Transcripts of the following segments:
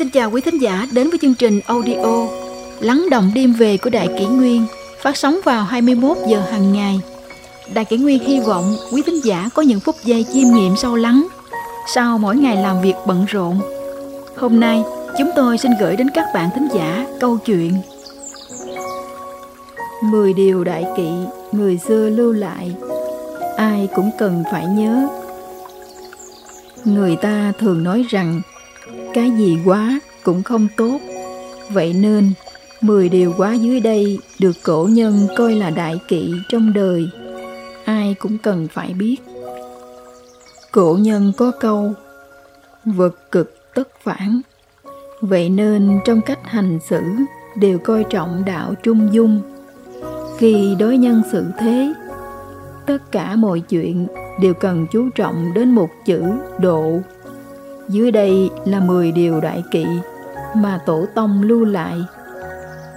Xin chào quý thính giả đến với chương trình audio Lắng động đêm về của Đại Kỷ Nguyên phát sóng vào 21 giờ hàng ngày. Đại Kỷ Nguyên hy vọng quý thính giả có những phút giây chiêm nghiệm sâu lắng sau mỗi ngày làm việc bận rộn. Hôm nay, chúng tôi xin gửi đến các bạn thính giả câu chuyện Mười điều đại kỵ người xưa lưu lại Ai cũng cần phải nhớ Người ta thường nói rằng cái gì quá cũng không tốt. Vậy nên, mười điều quá dưới đây được cổ nhân coi là đại kỵ trong đời. Ai cũng cần phải biết. Cổ nhân có câu, vật cực tất phản. Vậy nên trong cách hành xử đều coi trọng đạo trung dung. Khi đối nhân xử thế, tất cả mọi chuyện đều cần chú trọng đến một chữ độ dưới đây là 10 điều đại kỵ mà tổ tông lưu lại.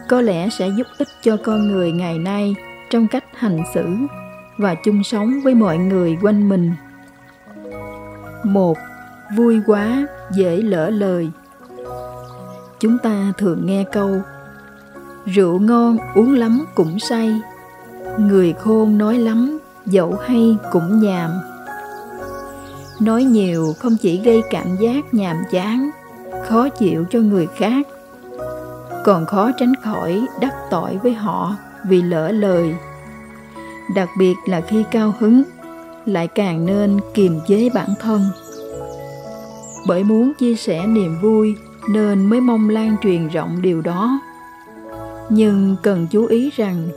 Có lẽ sẽ giúp ích cho con người ngày nay trong cách hành xử và chung sống với mọi người quanh mình. một Vui quá, dễ lỡ lời. Chúng ta thường nghe câu Rượu ngon uống lắm cũng say, người khôn nói lắm, dẫu hay cũng nhàm nói nhiều không chỉ gây cảm giác nhàm chán, khó chịu cho người khác, còn khó tránh khỏi đắc tội với họ vì lỡ lời. Đặc biệt là khi cao hứng, lại càng nên kiềm chế bản thân. Bởi muốn chia sẻ niềm vui nên mới mong lan truyền rộng điều đó. Nhưng cần chú ý rằng,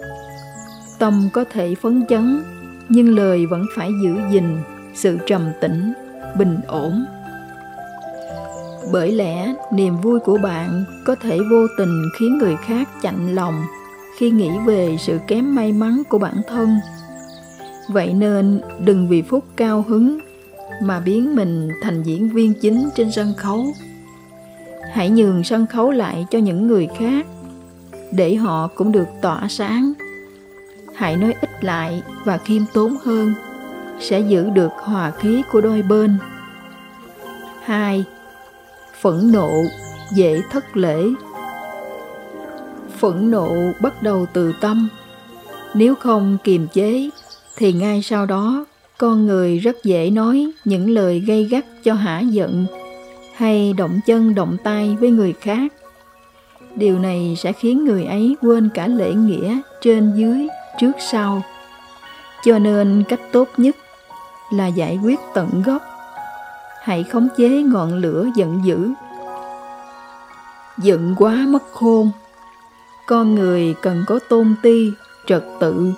tâm có thể phấn chấn nhưng lời vẫn phải giữ gìn sự trầm tĩnh, bình ổn. Bởi lẽ, niềm vui của bạn có thể vô tình khiến người khác chạnh lòng khi nghĩ về sự kém may mắn của bản thân. Vậy nên, đừng vì phút cao hứng mà biến mình thành diễn viên chính trên sân khấu. Hãy nhường sân khấu lại cho những người khác, để họ cũng được tỏa sáng. Hãy nói ít lại và khiêm tốn hơn sẽ giữ được hòa khí của đôi bên. 2. Phẫn nộ dễ thất lễ. Phẫn nộ bắt đầu từ tâm. Nếu không kiềm chế, thì ngay sau đó, con người rất dễ nói những lời gây gắt cho hả giận hay động chân động tay với người khác. Điều này sẽ khiến người ấy quên cả lễ nghĩa trên dưới trước sau. Cho nên cách tốt nhất là giải quyết tận gốc. Hãy khống chế ngọn lửa giận dữ. Giận quá mất khôn. Con người cần có tôn ti, trật tự,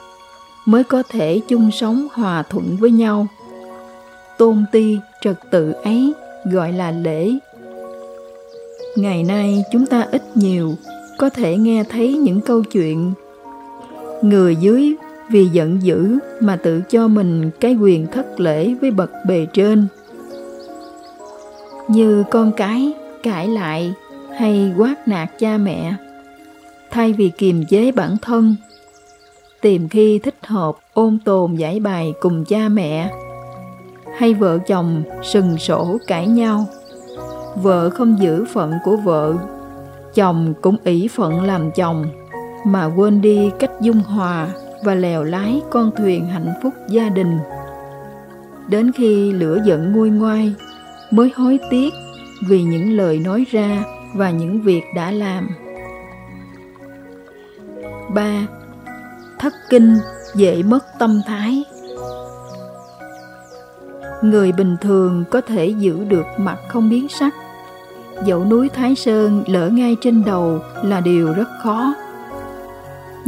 mới có thể chung sống hòa thuận với nhau. Tôn ti, trật tự ấy gọi là lễ. Ngày nay chúng ta ít nhiều có thể nghe thấy những câu chuyện, người dưới vì giận dữ mà tự cho mình cái quyền thất lễ với bậc bề trên. Như con cái cãi lại hay quát nạt cha mẹ, thay vì kiềm chế bản thân, tìm khi thích hợp ôn tồn giải bài cùng cha mẹ, hay vợ chồng sừng sổ cãi nhau, vợ không giữ phận của vợ, chồng cũng ỷ phận làm chồng mà quên đi cách dung hòa và lèo lái con thuyền hạnh phúc gia đình đến khi lửa giận nguôi ngoai, mới hối tiếc vì những lời nói ra và những việc đã làm. 3. Thất kinh dễ mất tâm thái. Người bình thường có thể giữ được mặt không biến sắc. Dẫu núi Thái Sơn lỡ ngay trên đầu là điều rất khó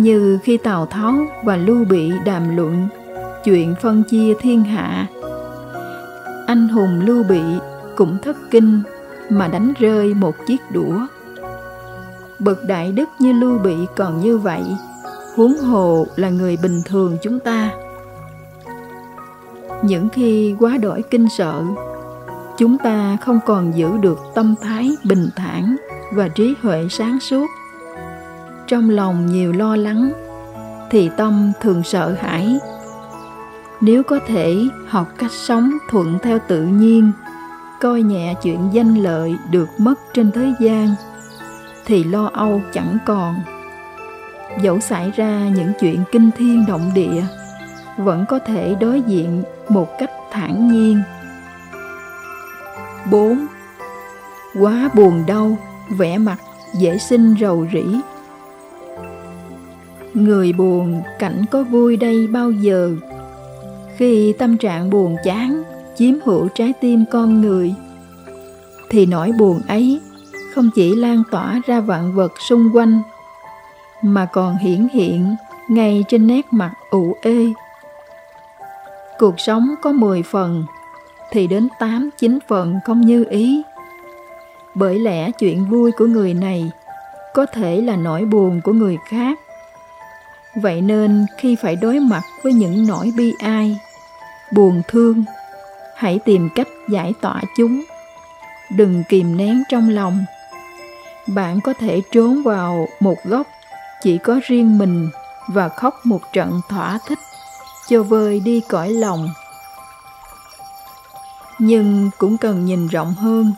như khi Tào Tháo và Lưu Bị đàm luận chuyện phân chia thiên hạ. Anh hùng Lưu Bị cũng thất kinh mà đánh rơi một chiếc đũa. Bậc đại đức như Lưu Bị còn như vậy, huống hồ là người bình thường chúng ta. Những khi quá đổi kinh sợ, chúng ta không còn giữ được tâm thái bình thản và trí huệ sáng suốt trong lòng nhiều lo lắng thì tâm thường sợ hãi nếu có thể học cách sống thuận theo tự nhiên coi nhẹ chuyện danh lợi được mất trên thế gian thì lo âu chẳng còn dẫu xảy ra những chuyện kinh thiên động địa vẫn có thể đối diện một cách thản nhiên 4. Quá buồn đau, vẻ mặt dễ sinh rầu rĩ. Người buồn cảnh có vui đây bao giờ Khi tâm trạng buồn chán, chiếm hữu trái tim con người, Thì nỗi buồn ấy không chỉ lan tỏa ra vạn vật xung quanh, Mà còn hiển hiện ngay trên nét mặt ủ ê Cuộc sống có 10 phần, thì đến 8 9 phần không như ý. Bởi lẽ chuyện vui của người này có thể là nỗi buồn của người khác. Vậy nên khi phải đối mặt với những nỗi bi ai, buồn thương, hãy tìm cách giải tỏa chúng. Đừng kìm nén trong lòng. Bạn có thể trốn vào một góc chỉ có riêng mình và khóc một trận thỏa thích cho vơi đi cõi lòng nhưng cũng cần nhìn rộng hơn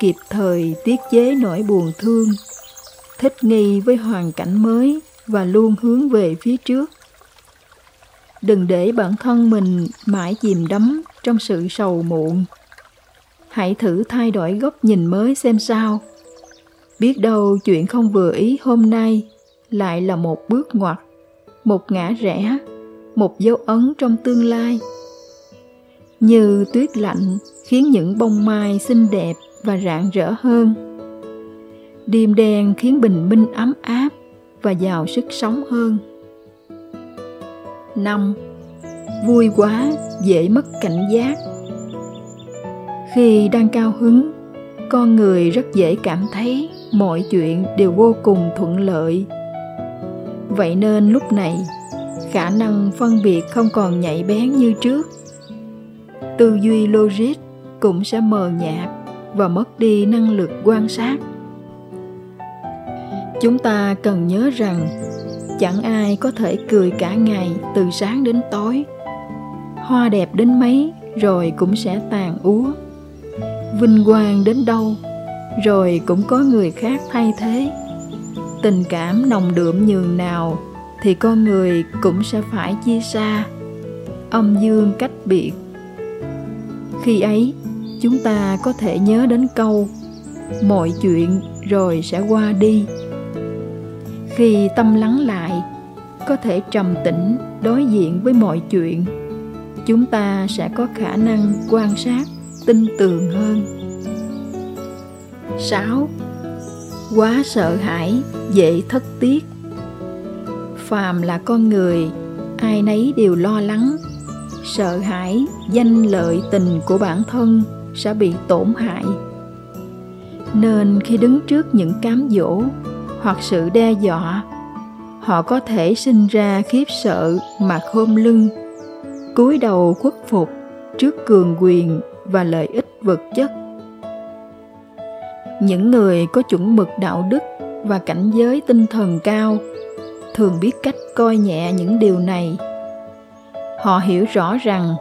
kịp thời tiết chế nỗi buồn thương thích nghi với hoàn cảnh mới và luôn hướng về phía trước. Đừng để bản thân mình mãi chìm đắm trong sự sầu muộn. Hãy thử thay đổi góc nhìn mới xem sao. Biết đâu chuyện không vừa ý hôm nay lại là một bước ngoặt, một ngã rẽ, một dấu ấn trong tương lai. Như tuyết lạnh khiến những bông mai xinh đẹp và rạng rỡ hơn. Đêm đen khiến bình minh ấm áp và giàu sức sống hơn. Năm, vui quá, dễ mất cảnh giác. Khi đang cao hứng, con người rất dễ cảm thấy mọi chuyện đều vô cùng thuận lợi. Vậy nên lúc này, khả năng phân biệt không còn nhạy bén như trước. Tư duy logic cũng sẽ mờ nhạt và mất đi năng lực quan sát chúng ta cần nhớ rằng, chẳng ai có thể cười cả ngày từ sáng đến tối. Hoa đẹp đến mấy rồi cũng sẽ tàn úa. Vinh quang đến đâu rồi cũng có người khác thay thế. Tình cảm nồng đượm nhường nào thì con người cũng sẽ phải chia xa. Âm dương cách biệt. Khi ấy, chúng ta có thể nhớ đến câu, mọi chuyện rồi sẽ qua đi khi tâm lắng lại có thể trầm tĩnh đối diện với mọi chuyện. Chúng ta sẽ có khả năng quan sát tin tường hơn. 6. Quá sợ hãi, dễ thất tiết phàm là con người ai nấy đều lo lắng. Sợ hãi danh lợi tình của bản thân sẽ bị tổn hại. Nên khi đứng trước những cám dỗ hoặc sự đe dọa. Họ có thể sinh ra khiếp sợ mà khom lưng, cúi đầu khuất phục trước cường quyền và lợi ích vật chất. Những người có chuẩn mực đạo đức và cảnh giới tinh thần cao thường biết cách coi nhẹ những điều này. Họ hiểu rõ rằng,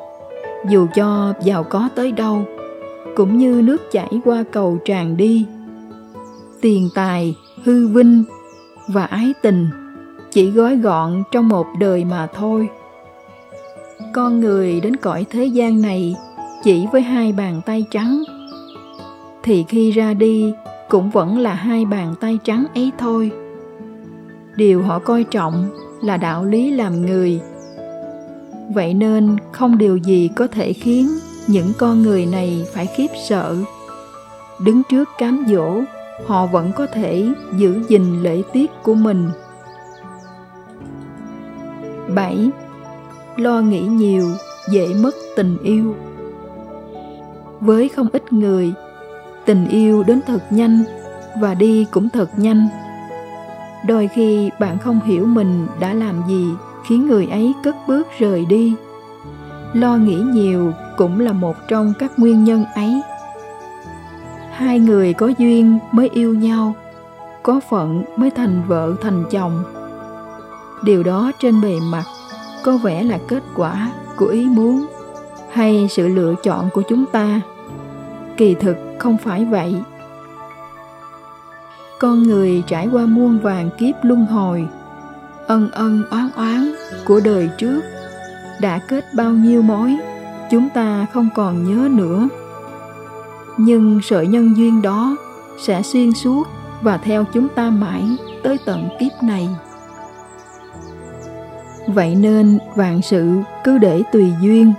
dù cho giàu có tới đâu, cũng như nước chảy qua cầu tràn đi, tiền tài hư vinh và ái tình, chỉ gói gọn trong một đời mà thôi. Con người đến cõi thế gian này chỉ với hai bàn tay trắng, thì khi ra đi cũng vẫn là hai bàn tay trắng ấy thôi. Điều họ coi trọng là đạo lý làm người. Vậy nên không điều gì có thể khiến những con người này phải khiếp sợ, đứng trước cám dỗ họ vẫn có thể giữ gìn lễ tiết của mình. 7. Lo nghĩ nhiều dễ mất tình yêu. Với không ít người, tình yêu đến thật nhanh và đi cũng thật nhanh. Đôi khi bạn không hiểu mình đã làm gì khiến người ấy cất bước rời đi. Lo nghĩ nhiều cũng là một trong các nguyên nhân ấy hai người có duyên mới yêu nhau, có phận mới thành vợ thành chồng. Điều đó trên bề mặt có vẻ là kết quả của ý muốn hay sự lựa chọn của chúng ta. Kỳ thực không phải vậy. Con người trải qua muôn vàng kiếp luân hồi, ân ân oán oán của đời trước đã kết bao nhiêu mối, chúng ta không còn nhớ nữa nhưng sợi nhân duyên đó sẽ xuyên suốt và theo chúng ta mãi tới tận kiếp này. Vậy nên, vạn sự cứ để tùy duyên.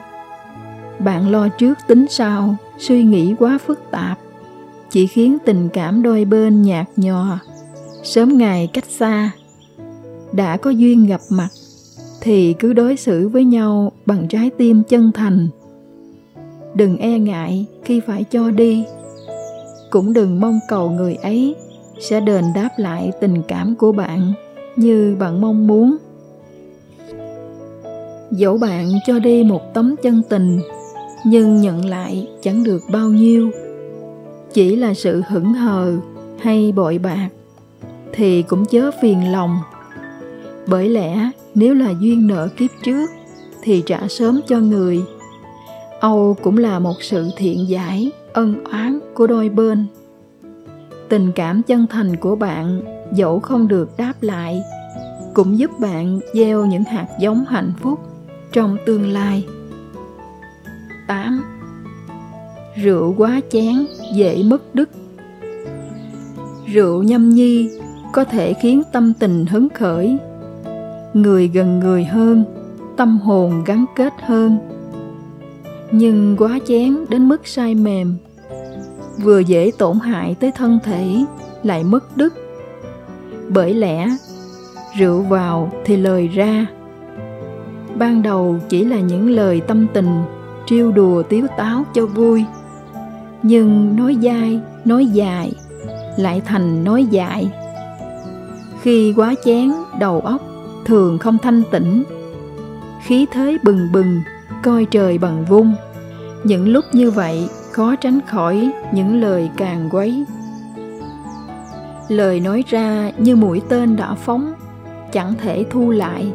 Bạn lo trước tính sau, suy nghĩ quá phức tạp, chỉ khiến tình cảm đôi bên nhạt nhòa. Sớm ngày cách xa, đã có duyên gặp mặt, thì cứ đối xử với nhau bằng trái tim chân thành đừng e ngại khi phải cho đi. Cũng đừng mong cầu người ấy sẽ đền đáp lại tình cảm của bạn như bạn mong muốn. Dẫu bạn cho đi một tấm chân tình, nhưng nhận lại chẳng được bao nhiêu. Chỉ là sự hững hờ hay bội bạc thì cũng chớ phiền lòng. Bởi lẽ nếu là duyên nợ kiếp trước thì trả sớm cho người âu cũng là một sự thiện giải ân oán của đôi bên. Tình cảm chân thành của bạn dẫu không được đáp lại cũng giúp bạn gieo những hạt giống hạnh phúc trong tương lai. 8. Rượu quá chén dễ mất đức. Rượu nhâm nhi có thể khiến tâm tình hứng khởi. Người gần người hơn, tâm hồn gắn kết hơn. Nhưng quá chén đến mức say mềm. Vừa dễ tổn hại tới thân thể, lại mất đức. Bởi lẽ, rượu vào thì lời ra. Ban đầu chỉ là những lời tâm tình, trêu đùa tiếu táo cho vui. Nhưng nói dai, nói dài, lại thành nói dại. Khi quá chén đầu óc thường không thanh tĩnh. Khí thế bừng bừng coi trời bằng vung. Những lúc như vậy, khó tránh khỏi những lời càng quấy. Lời nói ra như mũi tên đã phóng, chẳng thể thu lại.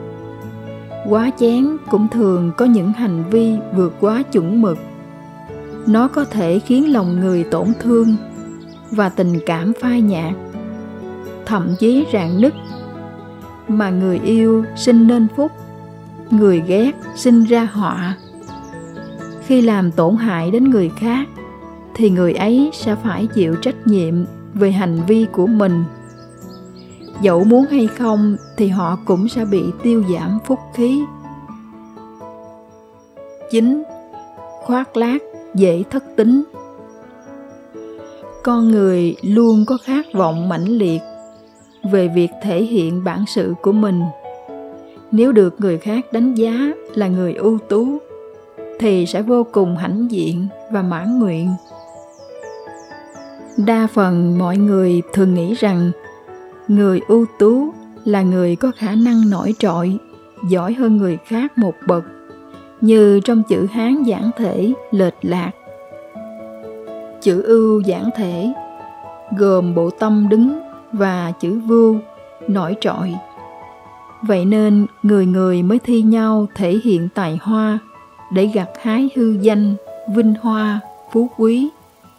Quá chén cũng thường có những hành vi vượt quá chuẩn mực. Nó có thể khiến lòng người tổn thương và tình cảm phai nhạt, thậm chí rạn nứt. Mà người yêu sinh nên phúc người ghét sinh ra họa khi làm tổn hại đến người khác, thì người ấy sẽ phải chịu trách nhiệm về hành vi của mình dẫu muốn hay không, thì họ cũng sẽ bị tiêu giảm phúc khí. 9. Khoác lác dễ thất tính Con người luôn có khát vọng mãnh liệt về việc thể hiện bản sự của mình. Nếu được người khác đánh giá là người ưu tú, thì sẽ vô cùng hãnh diện và mãn nguyện. Đa phần mọi người thường nghĩ rằng người ưu tú là người có khả năng nổi trội, giỏi hơn người khác một bậc, như trong chữ hán giản thể lệch lạc chữ ưu giản thể gồm bộ tâm đứng và chữ vưu, nổi trội vậy nên người người mới thi nhau thể hiện tài hoa để gặt hái hư danh, vinh hoa, phú quý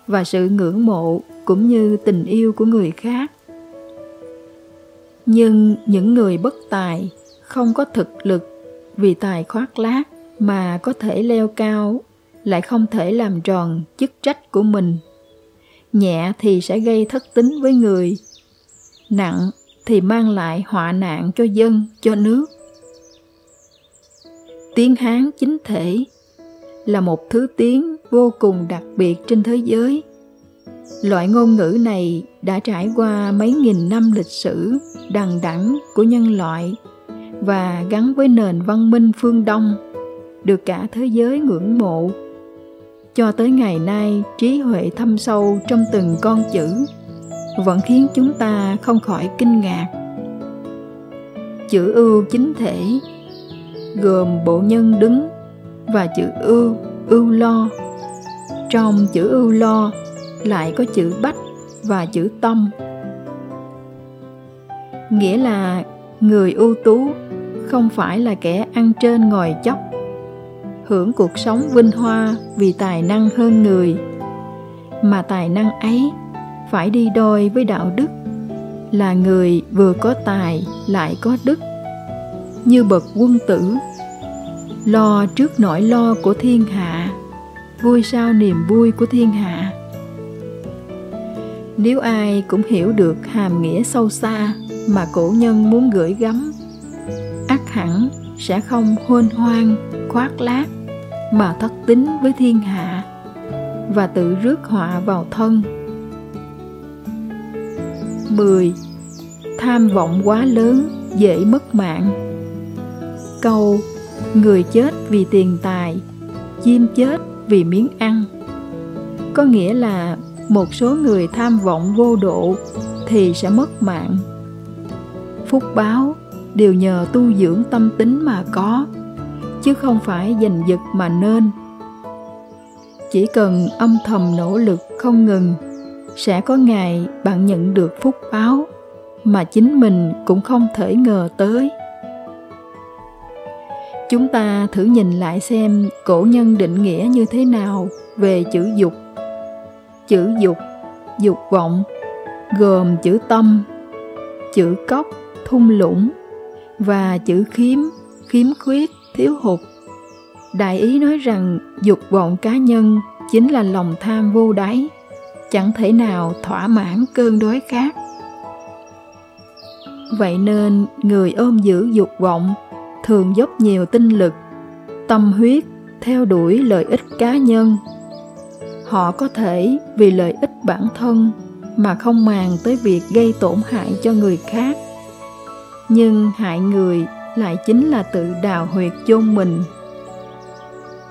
và sự ngưỡng mộ cũng như tình yêu của người khác. Nhưng những người bất tài không có thực lực vì tài khoác lác mà có thể leo cao lại không thể làm tròn chức trách của mình. Nhẹ thì sẽ gây thất tính với người, nặng thì mang lại họa nạn cho dân, cho nước. Tiếng hán chính thể là một thứ tiếng vô cùng đặc biệt trên thế giới. Loại ngôn ngữ này đã trải qua mấy nghìn năm lịch sử đằng đẵng của nhân loại và gắn với nền văn minh phương đông được cả thế giới ngưỡng mộ. Cho tới ngày nay, trí huệ thâm sâu trong từng con chữ vẫn khiến chúng ta không khỏi kinh ngạc. Chữ ưu chính thể gồm bộ nhân đứng và chữ ưu ưu lo. Trong chữ ưu lo lại có chữ bách và chữ tâm. Nghĩa là người ưu tú không phải là kẻ ăn trên ngồi chóc, hưởng cuộc sống vinh hoa vì tài năng hơn người, mà tài năng ấy phải đi đôi với đạo đức. Là người vừa có tài lại có đức. Như bậc quân tử, lo trước nỗi lo của thiên hạ, vui sao niềm vui của thiên hạ. Nếu ai cũng hiểu được hàm nghĩa sâu xa mà cổ nhân muốn gửi gắm, ắt hẳn sẽ không hôn hoang, khoác lác mà thất tính với thiên hạ và tự rước họa vào thân. 10. Tham vọng quá lớn, dễ mất mạng. Câu, Người chết vì tiền tài, Chim chết vì miếng ăn. Có nghĩa là một số người tham vọng vô độ thì sẽ mất mạng. Phúc báo, đều nhờ tu dưỡng tâm tính mà có, chứ không phải giành giật mà nên. Chỉ cần âm thầm nỗ lực không ngừng sẽ có ngày bạn nhận được phúc báo mà chính mình cũng không thể ngờ tới. Chúng ta thử nhìn lại xem cổ nhân định nghĩa như thế nào về chữ dục. Chữ dục dục vọng, gồm chữ tâm, chữ cốc, thung lũng và chữ khiếm khiếm khuyết, thiếu hụt. Đại ý nói rằng dục vọng cá nhân chính là lòng tham vô đáy chẳng thể nào thỏa mãn cơn đói khát. Vậy nên người ôm giữ dục vọng thường dốc nhiều tinh lực, tâm huyết theo đuổi lợi ích cá nhân. Họ có thể vì lợi ích bản thân mà không màng tới việc gây tổn hại cho người khác. Nhưng hại người lại chính là tự đào huyệt chôn mình.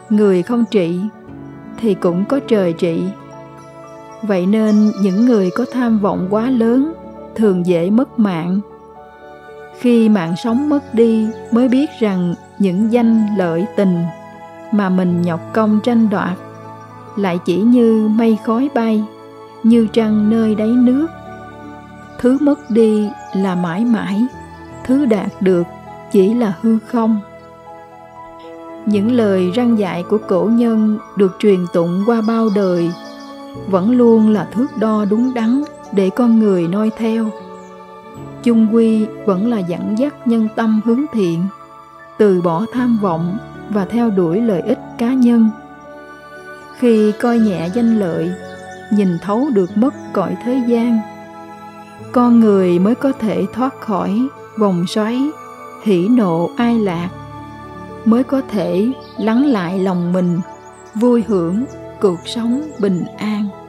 Người không trị thì cũng có trời trị vậy nên những người có tham vọng quá lớn thường dễ mất mạng. Khi mạng sống mất đi, mới biết rằng những danh lợi tình mà mình nhọc công tranh đoạt lại chỉ như mây khói bay, như trăng nơi đáy nước. Thứ mất đi là mãi mãi, thứ đạt được chỉ là hư không. Những lời răng dạy của cổ nhân được truyền tụng qua bao đời vẫn luôn là thước đo đúng đắn để con người noi theo. Chung quy vẫn là dẫn dắt nhân tâm hướng thiện, từ bỏ tham vọng và theo đuổi lợi ích cá nhân. Khi coi nhẹ danh lợi, nhìn thấu được mất cõi thế gian, con người mới có thể thoát khỏi vòng xoáy, hỉ nộ, ai lạc, mới có thể lắng lại lòng mình, vui hưởng cuộc sống bình an.